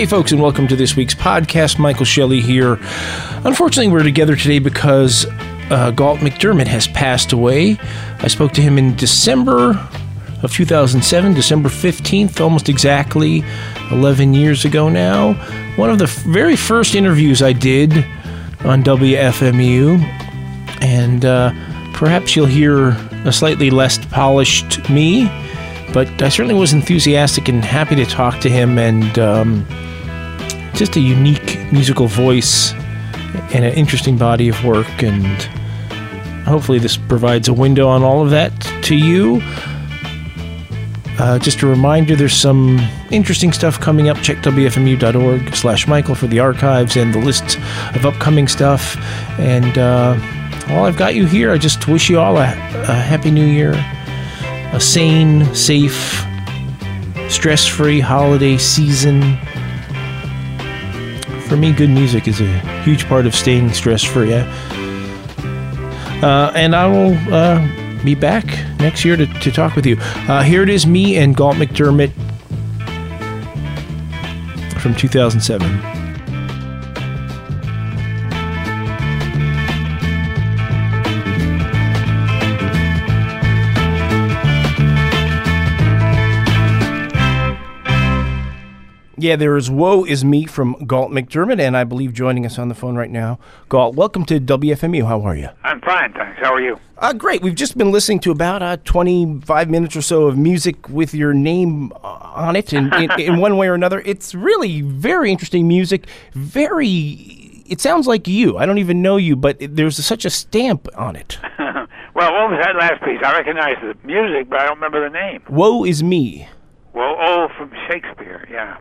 Hey, folks, and welcome to this week's podcast. Michael Shelley here. Unfortunately, we're together today because uh, Galt MacDermot has passed away. I spoke to him in December of 2007, December 15th, almost exactly 11 years ago now. One of the very first interviews I did on WFMU, and uh, perhaps you'll hear a slightly less polished me, but I certainly was enthusiastic and happy to talk to him, and um, just a unique musical voice and an interesting body of work, and hopefully this provides a window on all of that to you. Uh, just a reminder, there's some interesting stuff coming up. Check wfmu.org slash Michael for the archives and the list of upcoming stuff. And uh, while I've got you here, I just wish you all a, a happy new year, a sane, safe, stress-free holiday season. For me, good music is a huge part of staying stress-free. Uh, and I will uh, be back next year to, to talk with you. Uh, here it is, me and Galt MacDermot from 2007. Yeah, there is Woe Is Me from Galt MacDermot, and I believe joining us on the phone right now. Galt, welcome to WFMU. How are you? I'm fine, thanks. How are you? Uh, great. We've just been listening to about uh, 25 minutes or so of music with your name uh, on it in, in, in one way or another. It's really very interesting music. Very. It sounds like you. I don't even know you, but there's such a stamp on it. well, what was that last piece? I recognize the music, but I don't remember the name. Woe is me. Well, oh, from Shakespeare, yeah.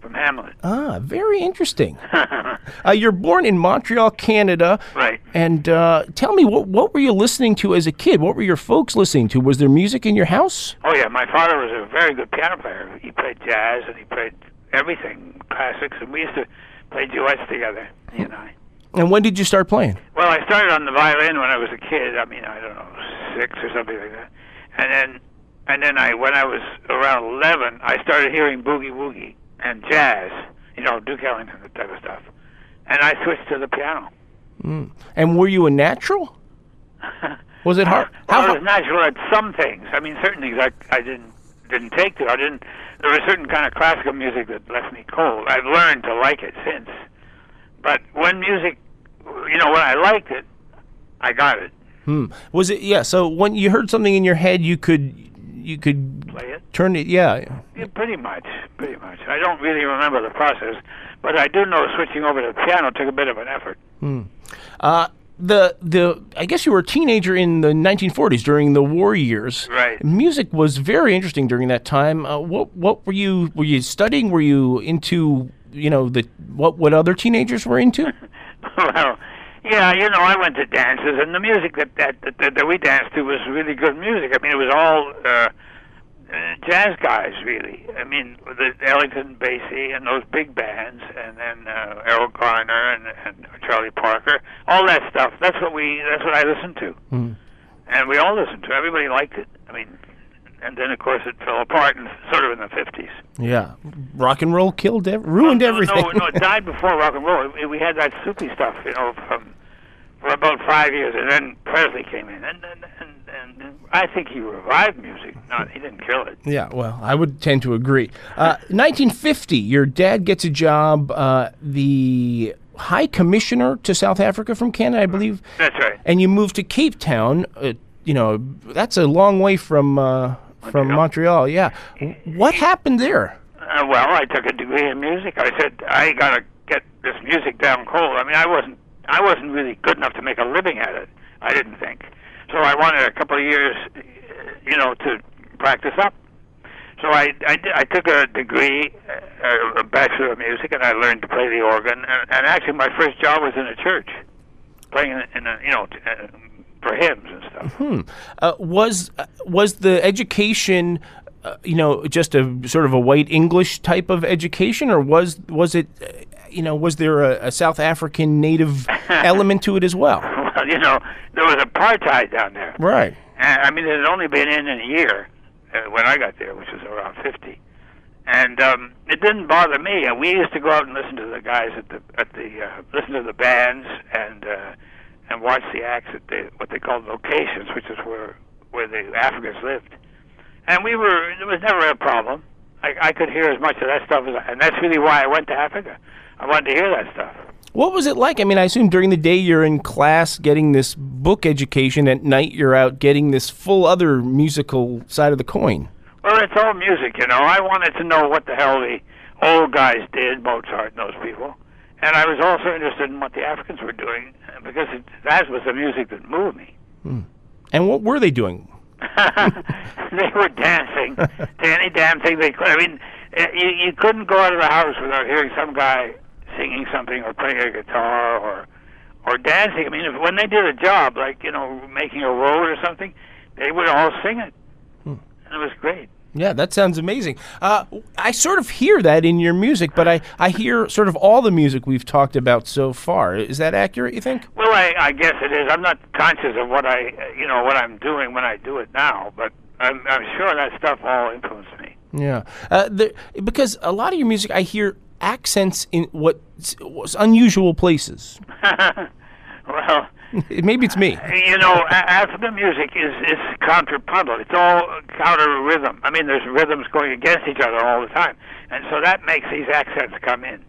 From Hamlet. Ah, very interesting. uh, you're born in Montreal, Canada. Right. And uh, tell me, what, what were you listening to as a kid? What were your folks listening to? Was there music in your house? Oh, yeah. My father was a very good piano player. He played jazz and he played everything, classics, and we used to play duets together, he and I. And when did you start playing? Well, I started on the violin when I was a kid. I mean, I don't know, six or something like that. And then, and then I, when I was around eleven, I started hearing boogie woogie and jazz, you know, Duke Ellington, that type of stuff. And I switched to the piano. Mm. And were you a natural? Was it hard? well, I was natural at some things. I mean, certain things I, I didn't didn't take to. I didn't. There was certain kind of classical music that left me cold. I've learned to like it since. But when music, you know, when I liked it, I got it. Hmm. Was it? Yeah. So when you heard something in your head, you could you could Play it. turn it. Yeah. Yeah, pretty much, pretty much. I don't really remember the process, but I do know switching over to the piano took a bit of an effort. Uh, the the I guess you were a teenager in the 1940s during the war years. Right. Music was very interesting during that time. Uh, what what were you were you studying? Were you into you know the what what other teenagers were into? well, yeah, you know, I went to dances, and the music that that that, that we danced to was really good music. I mean, it was all uh, uh, jazz guys, really. I mean, the Ellington, Basie, and those big bands, and then uh, Erroll Garner and, and Charlie Parker, all that stuff. That's what we. That's what I listened to, and we all listened to. Everybody liked it. I mean, and then of course it fell apart, in, sort of in the fifties. yeah. Rock and roll killed ev- ruined no, everything. No, no, it died before rock and roll. We had that soupy stuff, you know, from for about five years, and then Presley came in, and and, and, and I think he revived music. No, he didn't kill it. Yeah, well, I would tend to agree. Uh, 1950, your dad gets a job, uh, the High Commissioner to South Africa from Canada, I believe, That's right. and you move to Cape Town. Uh, you know, that's a long way from uh, from Montreal. Yeah, what happened there? Uh, well, I took a degree in music. I said I gotta get this music down cold. I mean, I wasn't I wasn't really good enough to make a living at it. I didn't think. So I wanted a couple of years, you know, to practice up. So I I, I took a degree, uh, a bachelor of music, and I learned to play the organ. And, and actually, my first job was in a church, playing in, a you know uh, for hymns and stuff. Uh, was uh, was the education, uh, you know, just a sort of a white English type of education, or was was it, you know, was there a, a South African native element to it as well? Well, you know, there was apartheid down there. Right. And, I mean, it had only been in a year uh, when I got there, which was around 50. and um, it didn't bother me. Uh, we used to go out and listen to the guys at the at the uh, listen to the bands and uh, and watch the acts at the what they called locations, which is where where the Africans lived. And we were it was never a problem. I, I could hear as much of that stuff as, I, and that's really why I went to Africa. I wanted to hear that stuff. What was it like? I mean, I assume during the day you're in class getting this book education. At night you're out getting this full other musical side of the coin. Well, it's all music, you know. I wanted to know what the hell the old guys did, Mozart and those people. And I was also interested in what the Africans were doing because it, that was the music that moved me. And what were they doing? they were dancing to any damn thing they could. I mean, eh, you, you couldn't go out of the house without hearing some guy singing something or playing a guitar or or dancing. I mean, if, when they did a job like you know making a road or something, they would all sing it, and it was great. Yeah, that sounds amazing. Uh, I sort of hear that in your music, but I, I hear sort of all the music we've talked about so far. Is that accurate, you think? Well, I, I guess it is. I'm not conscious of what I, you know, what I'm doing when I do it now, but I'm, I'm sure that stuff all influenced me. Yeah. Uh, the, because a lot of your music, I hear accents in what was unusual places. well, Maybe it's me. you know, A- African music is is contrapuntal. It's all counter rhythm. I mean, there's rhythms going against each other all the time, and so that makes these accents come in.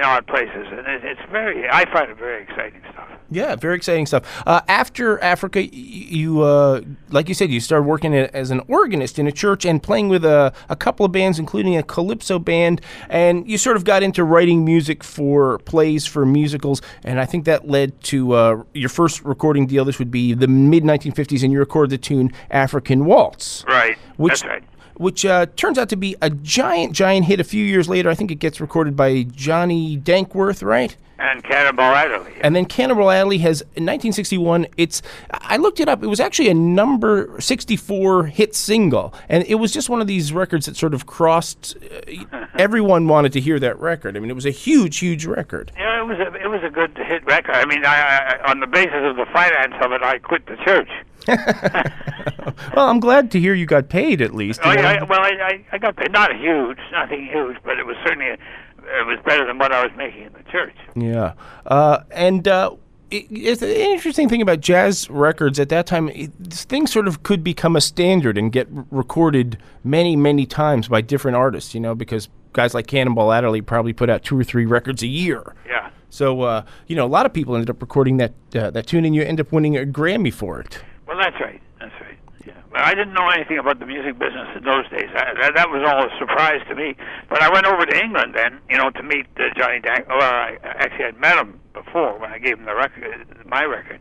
Know, at places, and it, it's very. I find it very exciting stuff. Yeah, very exciting stuff. Uh, after Africa, you, uh, like you said, you started working as an organist in a church and playing with a, a couple of bands, including a calypso band. And you sort of got into writing music for plays, for musicals. And I think that led to uh, your first recording deal. This would be the mid 1950s, and you recorded the tune African Waltz. Right. Which, That's right. Which uh, turns out to be a giant, giant hit a few years later. I think it gets recorded by Johnny Dankworth, right? And Cannonball Adderley. And then Cannonball Adderley has in 1961. It's I looked it up. It was actually a number 64 hit single, and it was just one of these records that sort of crossed. Uh, everyone wanted to hear that record. I mean, it was a huge, huge record. Yeah, it was a it was a good hit record. I mean, I, I on the basis of the finance of it, I quit the church. Well, I'm glad to hear you got paid at least. Oh, yeah, I, well, I, I got paid. Not huge, nothing huge, but it was certainly it was better than what I was making in the church. Yeah, uh, and uh, it, it's an interesting thing about jazz records at that time. It, things sort of could become a standard and get r- recorded many, many times by different artists. You know, because guys like Cannonball Adderley probably put out two or three records a year. Yeah. So uh, you know, a lot of people ended up recording that uh, that tune, and you end up winning a Grammy for it. Well, that's right. That's right. Yeah. But I didn't know anything about the music business in those days. I, that, that was all a surprise to me. But I went over to England then, you know, to meet uh, Johnny Dank. Well, I actually had met him before when I gave him the record, my record.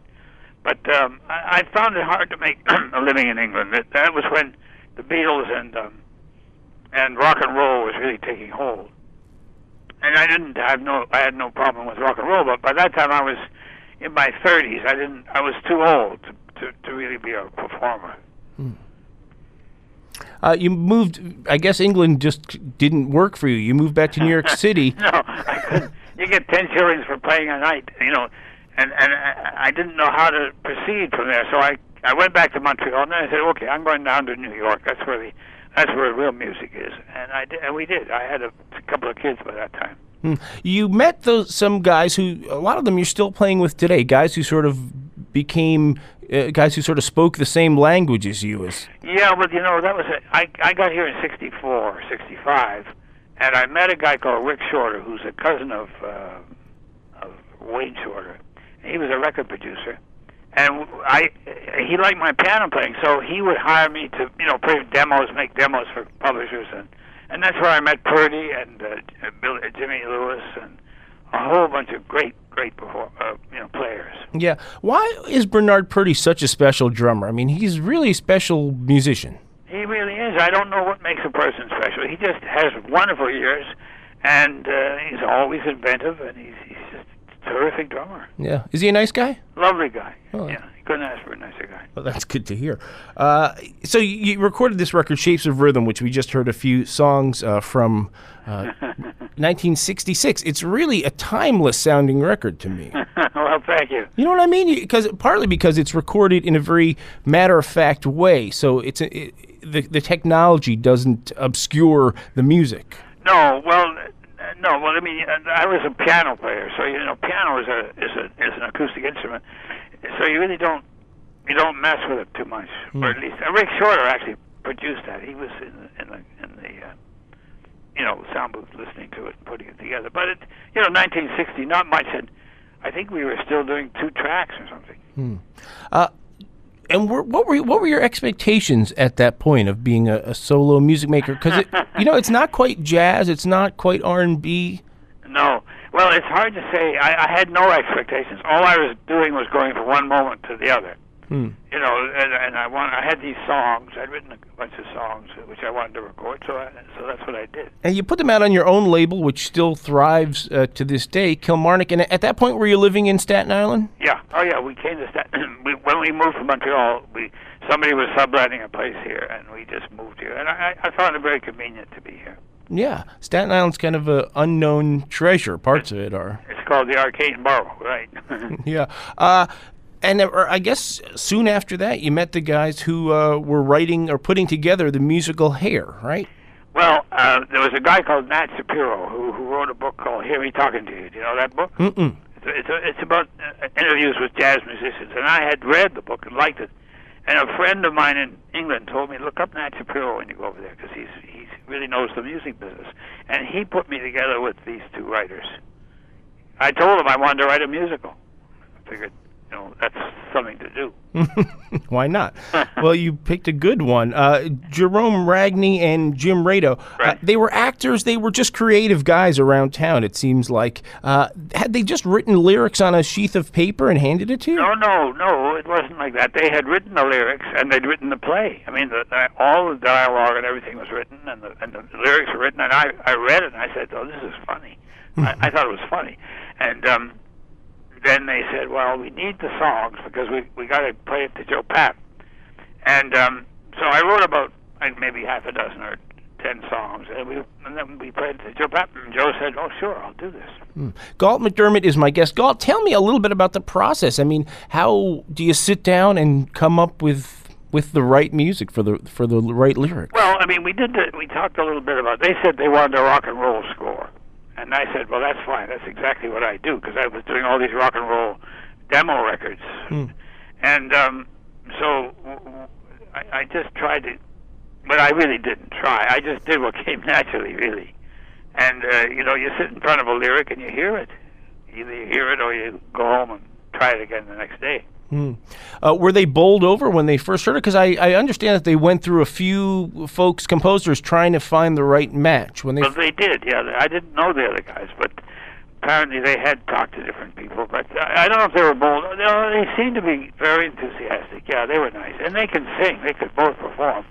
But um, I, I found it hard to make a living in England. That, that was when the Beatles and um, and rock and roll was really taking hold. And I didn't have no, I had no problem with rock and roll. But by that time, I was in my 30s. I didn't, I was too old to to, to really be a performer. Uh, you moved. I guess England just didn't work for you. You moved back to New York City. no, You get ten shillings for playing a night, you know, and and I, I didn't know how to proceed from there. So I I went back to Montreal, and then I said, okay, I'm going down to New York. That's where the that's where real music is, and I did, and we did. I had a, couple of kids by that time. Hmm. You met those some guys who a lot of them you're still playing with today. Guys who sort of became uh, guys who sort of spoke the same language as you. As Yeah, but you know that was a, I I got here in '64, '65, and I met a guy called Rick Shorter, who's a cousin of uh, of Wayne Shorter. He was a record producer, and I he liked my piano playing, so he would hire me to you know play demos, make demos for publishers, and and that's where I met Purdie and uh, Bill, Jimmy Lewis and a whole bunch of great great perform, uh, you know players. yeah, why is Bernard Purdie such a special drummer? I mean, he's really a special musician. He really is. I don't know what makes a person special. He just has wonderful ears, and uh, he's always inventive, and he's he's just terrific drummer. Yeah, is he a nice guy? Lovely guy. Oh. Yeah, you couldn't ask for a nicer guy. Well, that's good to hear. Uh, so you, you recorded this record, "Shapes of Rhythm," which we just heard a few songs uh, from. Uh, 1966. It's really a timeless sounding record to me. well, thank you. You know what I mean? Because partly because it's recorded in a very matter of fact way. So it's a, it, the the technology doesn't obscure the music. No, well, uh, no. Well, I mean, uh, I was a piano player, so you know, piano is a is a is an acoustic instrument, so you really don't you don't mess with it too much, or at least uh, Rick Shorter actually produced that. He was in in the in the uh, you know sound booth listening to it and putting it together. But it you know 1960, not much, and I think we were still doing two tracks or something. And were, what were what were your expectations at that point of being a, a solo music maker? Because you know it's not quite jazz, it's not quite R and B. No. Well, it's hard to say. I, I had no expectations. All I was doing was going from one moment to the other. Hmm. You know, and, and I want. I had these songs. I'd written a bunch of songs which I wanted to record. So, I, so that's what I did. And you put them out on your own label, which still thrives uh, to this day, Kilmarnock. And at that point, were you living in Staten Island? Yeah. Oh, yeah. We came to Stat- we, when we moved from Montreal. We somebody was subletting a place here, and we just moved here. And I, I found it very convenient to be here. Yeah, Staten Island's kind of a unknown treasure. Parts of it are. It's called the Arcane Borough, right? Yeah. Uh, and uh, I guess soon after that, you met the guys who uh, were writing or putting together the musical Hair, right? well, uh, there was a guy called Nat Shapiro who who wrote a book called "Hear Me Talking to You." Do you know that book? Mm-mm. It's it's, it's about uh, interviews with jazz musicians, and I had read the book and liked it. And a friend of mine in England told me, look up Nat Shapiro when you go over there because he's he really knows the music business. And he put me together with these two writers. I told him I wanted to write a musical. I figured, you know, that's something to do. Why not? well, you picked a good one. Uh, Gerome Ragni and Jim Rado. Uh, Right. they were actors. They were just creative guys around town. It seems like. Uh, had they just written lyrics on a sheath of paper and handed it to you? No, no, no, it wasn't like that. They had written the lyrics and they'd written the play. I mean, the, the, all the dialogue and everything was written, and the, and the lyrics were written. And I, I read it and I said, "Oh, this is funny." I, I thought it was funny, and um, then they said, "Well, we need the songs because we we got to play it to Joe Papp." And um, so I wrote about like, maybe half a dozen or ten songs, and we and then we played it to Joe Papp, and Joe said, "Oh, sure, I'll do this." Galt MacDermot is my guest. Galt, tell me a little bit about the process. I mean, how do you sit down and come up with with the right music for the for the right lyrics? Well, I mean, we did. The, we talked a little bit about. They said they wanted a rock and roll score, and I said, "Well, that's fine. That's exactly what I do because I was doing all these rock and roll demo records, and um, so I, I just tried to, but I really didn't try. I just did what came naturally, really. And uh, you know, you sit in front of a lyric and you hear it. Either you hear it or you go home and try it again the next day. Uh, were they bowled over when they first heard it? Because I, I understand that they went through a few folks, composers, trying to find the right match when they. Well, they did. Yeah, I didn't know the other guys, but apparently they had talked to different people. But I, I don't know if they were bold. They, they seemed to be very enthusiastic. Yeah, they were nice, and they can sing. They could both perform,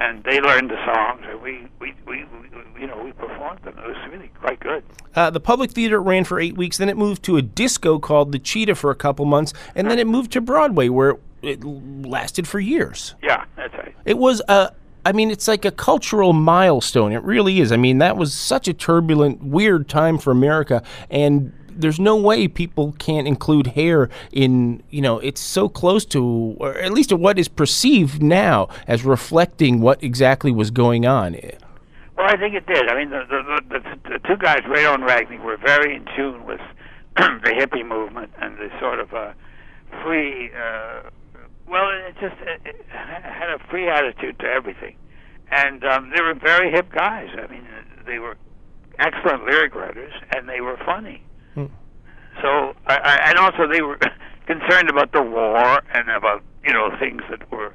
and they learned the songs, and we, we, we, we, you know, we performed them. It was really quite good. Uh, the public theater ran for eight weeks, then it moved to a disco called the Cheetah for a couple months, and then it moved to Broadway, where it l- lasted for years. Yeah, that's right. It was a. I mean, it's like a cultural milestone. It really is. I mean, that was such a turbulent, weird time for America, and there's no way people can't include hair in. You know, it's so close to, or at least to what is perceived now as reflecting what exactly was going on. Well, I think it did. I mean, the the, the, the two guys, Rado and Ragni, were very in tune with the hippie movement and the sort of uh, free. Uh, well, it just it, it had a free attitude to everything, and um, they were very hip guys. I mean, they were excellent lyric writers, and they were funny. So, I, I, and also they were concerned about the war and about you know things that were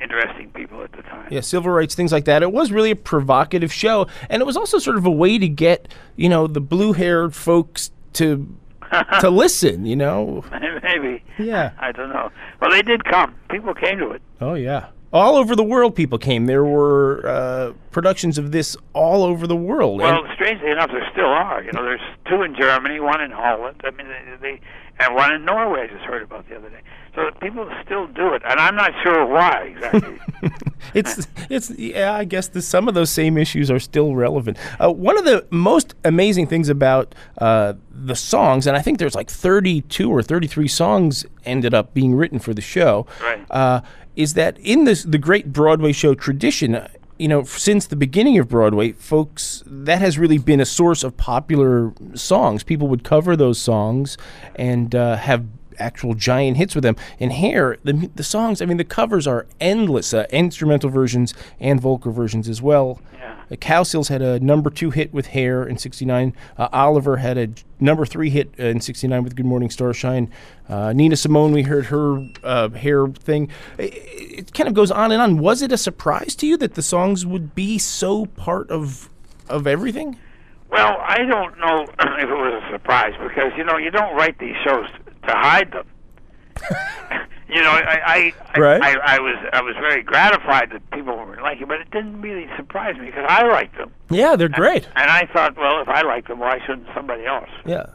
interesting people at the time. Yeah, civil rights, things like that. It was really a provocative show, and it was also sort of a way to get you know the blue-haired folks to to listen. You know. Maybe. Yeah. I don't know. Well, they did come. People came to it. Oh yeah. All over the world, people came. There were uh, productions of this all over the world. Well, strangely enough, there still are. You know, there's two in Germany, one in Holland. I mean, they, they and one in Norway. I just heard about the other day. So people still do it, and I'm not sure why exactly. it's it's yeah. I guess the, some of those same issues are still relevant. Uh, one of the most amazing things about uh, the songs, and I think there's like 32 or 33 songs ended up being written for the show. Right. Uh, is that in this the great Broadway show tradition? You know, since the beginning of Broadway, folks, that has really been a source of popular songs. People would cover those songs and uh, have actual giant hits with them. And Hair, the the songs, I mean, the covers are endless, uh, instrumental versions and vocal versions as well. Yeah. Uh, had a number two hit with Hair in '69. Uh, Oliver had a number three hit uh, in '69 with Good Morning Starshine. Uh, Nina Simone, we heard her uh, Hair thing. It, it kind of goes on and on. Was it a surprise to you that the songs would be so part of of everything? Well, I don't know if it was a surprise because you know you don't write these shows to hide them. you know, I I, I, Right. I I was I was very gratified that people were liking, it, but it didn't really surprise me because I liked them, Yeah, they're great. and I thought, well, if I like them, why shouldn't somebody else? Yeah,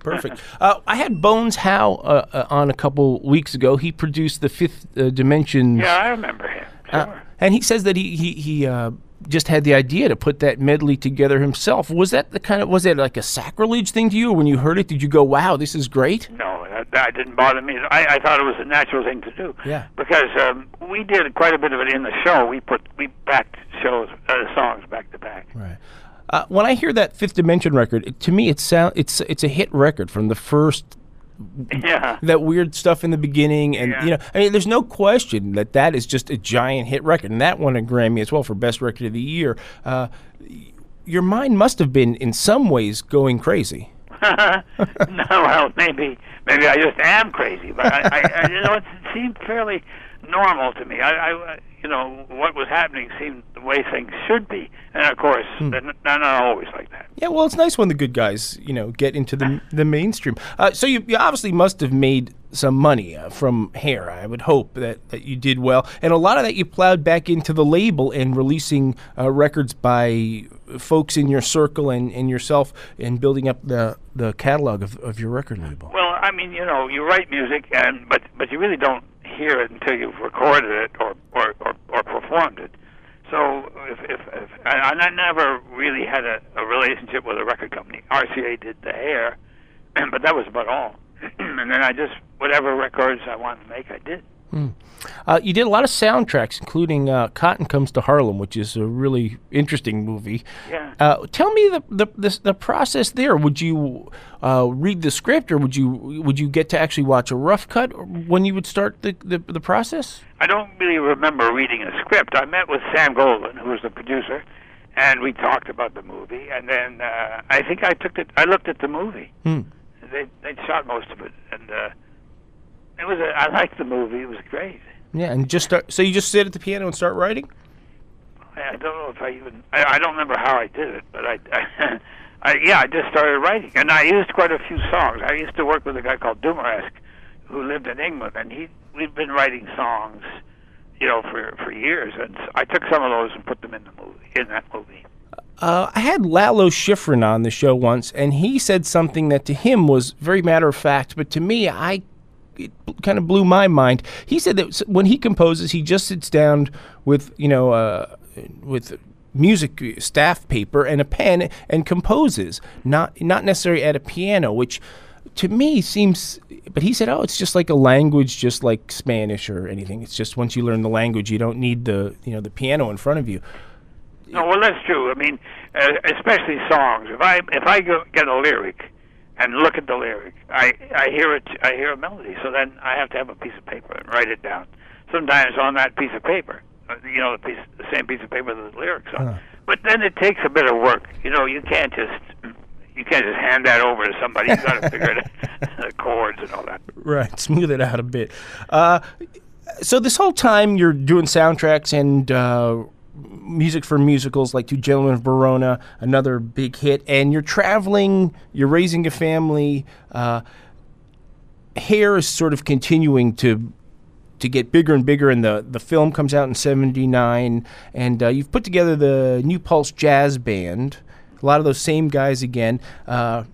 perfect. uh, I had Bones Howe uh, uh, on a couple weeks ago. He produced the Fifth uh, Dimension. Yeah, I remember him. Sure. Uh, and he says that he he, he uh, just had the idea to put that medley together himself. Was that the kind of was that like a sacrilege thing to you? When you heard it, did you go, "Wow, this is great"? No, that, that didn't bother me. I, I thought it was a natural thing to do. Yeah. Because um, we did quite a bit of it in the show. We put we backed shows uh, songs back to back. Right. Uh, when I hear that Fifth Dimension record, it, to me, it sound it's it's a hit record from the first Yeah. that weird stuff in the beginning, and Yeah. you know, I mean, there's no question that that is just a giant hit record, and that won a Grammy as well for best record of the year. Uh, your mind must have been, in some ways, going crazy. no, well, maybe maybe I just am crazy, but I, I, I you know it seemed fairly normal to me. I, I you know what was happening seemed the way things should be, and of course they're n- they're not always like that. Yeah, well, it's nice when the good guys, you know, get into the the mainstream. Uh, so you, you obviously must have made some money uh, from Hair. I would hope that, that you did well, and a lot of that you plowed back into the label and releasing uh, records by folks in your circle and, and yourself, and building up the the catalog of, of your record label. Well, I mean, you know, you write music, and but but you really don't hear it until you've recorded it or or, or, or performed it. So if if, if and I never really had a, a relationship with a record company. RCA did the hair, but that was about all. and then I just whatever records I wanted to make, I did. Uh, you did a lot of soundtracks, including uh, "Cotton Comes to Harlem," which is a really interesting movie. Yeah. Uh, tell me the, the the the process there. Would you uh, read the script, or would you would you get to actually watch a rough cut when you would start the the, the process? I don't really remember reading a script. I met with Sam Goldwyn, who was the producer, and we talked about the movie. And then uh, I think I took it. I looked at the movie. Hmm. They they shot most of it, and uh, it was. A, I liked the movie. It was great. Yeah, and just start. So you just sit at the piano and start writing. I, I don't know if I even. I, I don't remember how I did it, but I. I, yeah, I just started writing, and I used quite a few songs. I used to work with a guy called Dumaresq, who lived in England, and he we've been writing songs, you know, for for years. And I took some of those and put them in the movie, in that movie. Uh, I had Lalo Schifrin on the show once, and he said something that to him was very matter of fact, but to me, I it kind of blew my mind. He said that when he composes, he just sits down with you know uh, with music uh, staff paper and a pen and composes, not not necessarily at a piano, which to me seems. But he said, "Oh, it's just like a language, just like Spanish or anything. It's just once you learn the language, you don't need the you know the piano in front of you." No, well, that's true. I mean, uh, especially songs. If I if I go, get a lyric and look at the lyric, I I hear it. I hear a melody. So then I have to have a piece of paper and write it down. Sometimes on that piece of paper, uh, you know, the piece, the same piece of paper that the lyrics on. Huh. But then it takes a bit of work. You know, you can't just you can't just hand that over to somebody. You got to figure it, the chords and all that. Right, smooth it out a bit. Uh, so this whole time you're doing soundtracks and uh, music for musicals like Two Gentlemen of Verona, another big hit, and you're traveling, you're raising a family. Uh, Hair is sort of continuing to to get bigger and bigger, and the, the film comes out in '79, and uh, you've put together the New Pulse Jazz Band, a lot of those same guys again. Uh,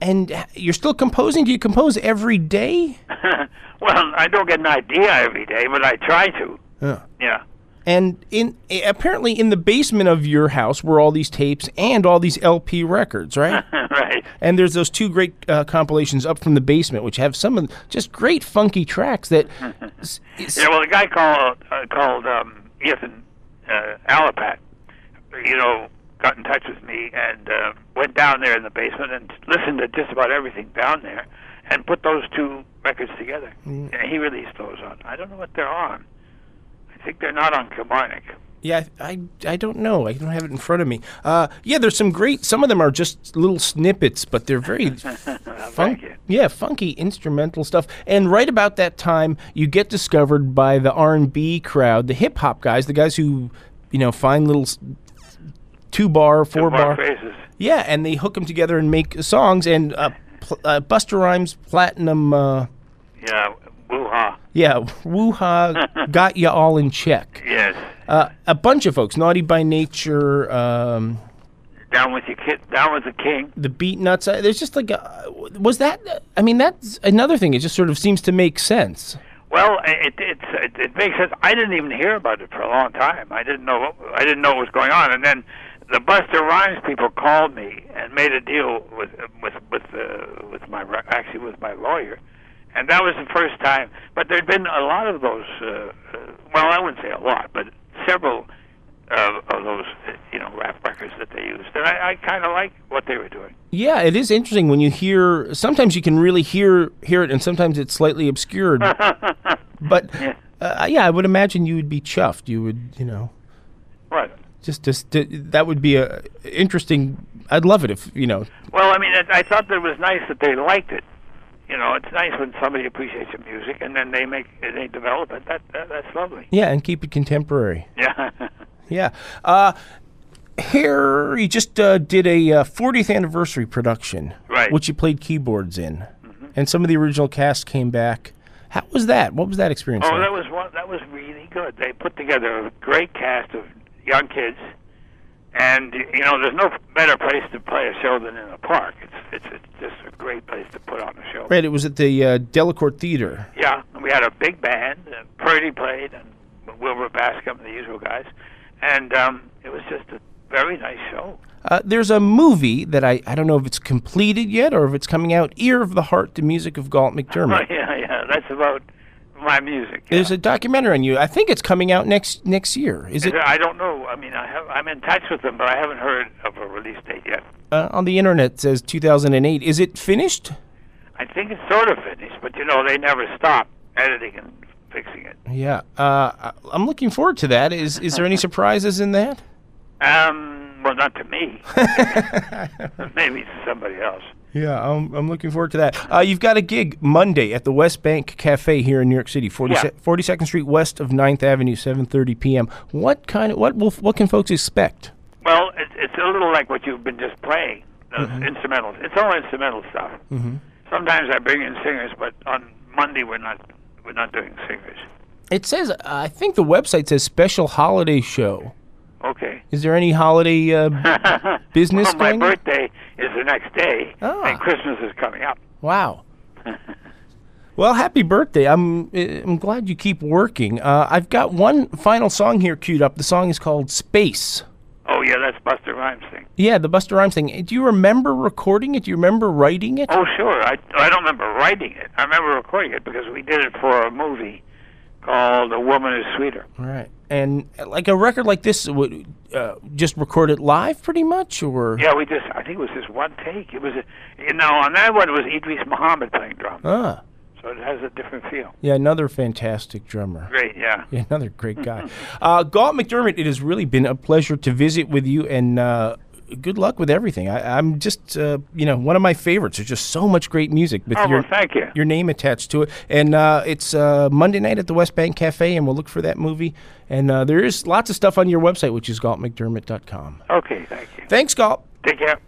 and you're still composing. Do you compose every day? well, I don't get an idea every day, but I try to. Yeah. Yeah. And in apparently in the basement of your house were all these tapes and all these LP records, right? right. and there's those two great uh, compilations up from the basement, which have some of just great funky tracks that. s- Yeah, well, the guy called uh, called um, Ethan uh, Alapat, you know, got in touch with me and uh, went down there in the basement and listened to just about everything down there, and put those two records together. Mm. And he released those on. I don't know what they're on. I think they're not on Kilmarnock. Yeah, I, I don't know. I don't have it in front of me. Uh, yeah, there's some great. Some of them are just little snippets, but they're very funky. Yeah, funky instrumental stuff. And right about that time, you get discovered by the R&B crowd, the hip hop guys, the guys who, you know, find little two bar, four bar. Bar phrases. Yeah, and they hook them together and make songs. And uh, pl- uh, Busta Rhymes Platinum. Uh, Yeah. Yeah, Woo Ha got you all in check. Yes. Uh, a bunch of folks, Naughty by Nature, um, Down with your kid. Down with the king. the Beatnuts. Uh, there's just like, a, was that? I mean, that's another thing. It just sort of seems to make sense. Well, it it's it, it makes sense. I didn't even hear about it for a long time. I didn't know what, I didn't know what was going on, and then the Busta Rhymes people called me and made a deal with with with uh, with my actually with my lawyer, and that was the first time. But there'd been a lot of those. Uh, uh, well, I wouldn't say a lot, but several uh, of those uh, you know rap records that they used, and I, I kind of like what they were doing. Yeah, it is interesting when you hear. Sometimes you can really hear hear it, and sometimes it's slightly obscured. but Yeah. uh, yeah, I would imagine you would be chuffed. You would, you know, Right. just just that would be a interesting. I'd love it if you know. Well, I mean, it, I thought that it was nice that they liked it. You know, it's nice when somebody appreciates your music and then they make they develop it. That, that that's lovely. Yeah, and keep it contemporary. Yeah. Yeah. Uh, here, you just uh, did a uh, 40th anniversary production, Right. which you played keyboards in, and some of the original cast came back. How was that? What was that experience? oh, like? that was one. That was really good. They put together a great cast of young kids, and you know, there's no better place to play a show than in a park. It's it's, it's just a great place to put on a show. Right, it was at the uh, Delacorte Theater. Yeah, and we had a big band. Uh, Purdie played, and Wilbur Bascomb, and the usual guys, and um, it was just a very nice show. Uh, there's a movie that I, I don't know if it's completed yet or if it's coming out. Ear of the Heart, the music of Galt MacDermot. Oh, MacDermot. yeah, yeah, that's about my music. yeah. There's a documentary on you. I think it's coming out next next year. Is it I don't know. I mean, I have I'm in touch with them, but I haven't heard of a release date yet. uh, on the internet? It says 2008. Is it finished? I think it's sort of finished, but you know, they never stop editing and fixing it. Yeah, uh, I'm looking forward to that. Is is there any surprises in that? Um, well, not to me. Maybe to somebody else. Yeah, I'm, I'm looking forward to that. Uh, you've got a gig Monday at the West Bank Cafe here in New York City, 40, Yeah. 42nd Street west of 9th Avenue, 7:30 p.m. What kind of what will what can folks expect? Well, it, it's a little like what you've been just playing, those instrumentals. It's all instrumental stuff. Mm-hmm. Sometimes I bring in singers, but on Monday we're not we're not doing singers. It says uh, I think the website says special holiday show. Okay. Is there any holiday uh, business well, my going? on? birthday is the next day, Ah. and Christmas is coming up. Wow. Well, happy birthday! I'm I'm glad you keep working. Uh, I've got one final song here queued up. The song is called Space. Oh yeah, that's Busta Rhymes thing. Yeah, the Busta Rhymes thing. Do you remember recording it? Do you remember writing it? Oh sure, I I don't remember writing it. I remember recording it because we did it for a movie called A Woman Is Sweeter. Right. And uh, like a record like this, would uh, just record it live, pretty much, or Yeah, we just I think it was just one take. It was a, you know on that one it was Idris Muhammad playing drums, ah, so it has a different feel. yeah, another fantastic drummer. Great, yeah. Yeah, another great guy. uh, Galt MacDermot, it has really been a pleasure to visit with you, and uh, good luck with everything. I, I'm just, uh, you know, one of my favorites. There's just so much great music with Oh your well, thank you. your name attached to it. And uh, it's uh, Monday night at the West Bank Cafe, and we'll look for that movie. And uh, there is lots of stuff on your website, which is galtmacdermot.com. Okay, thank you. Thanks, Galt. Take care.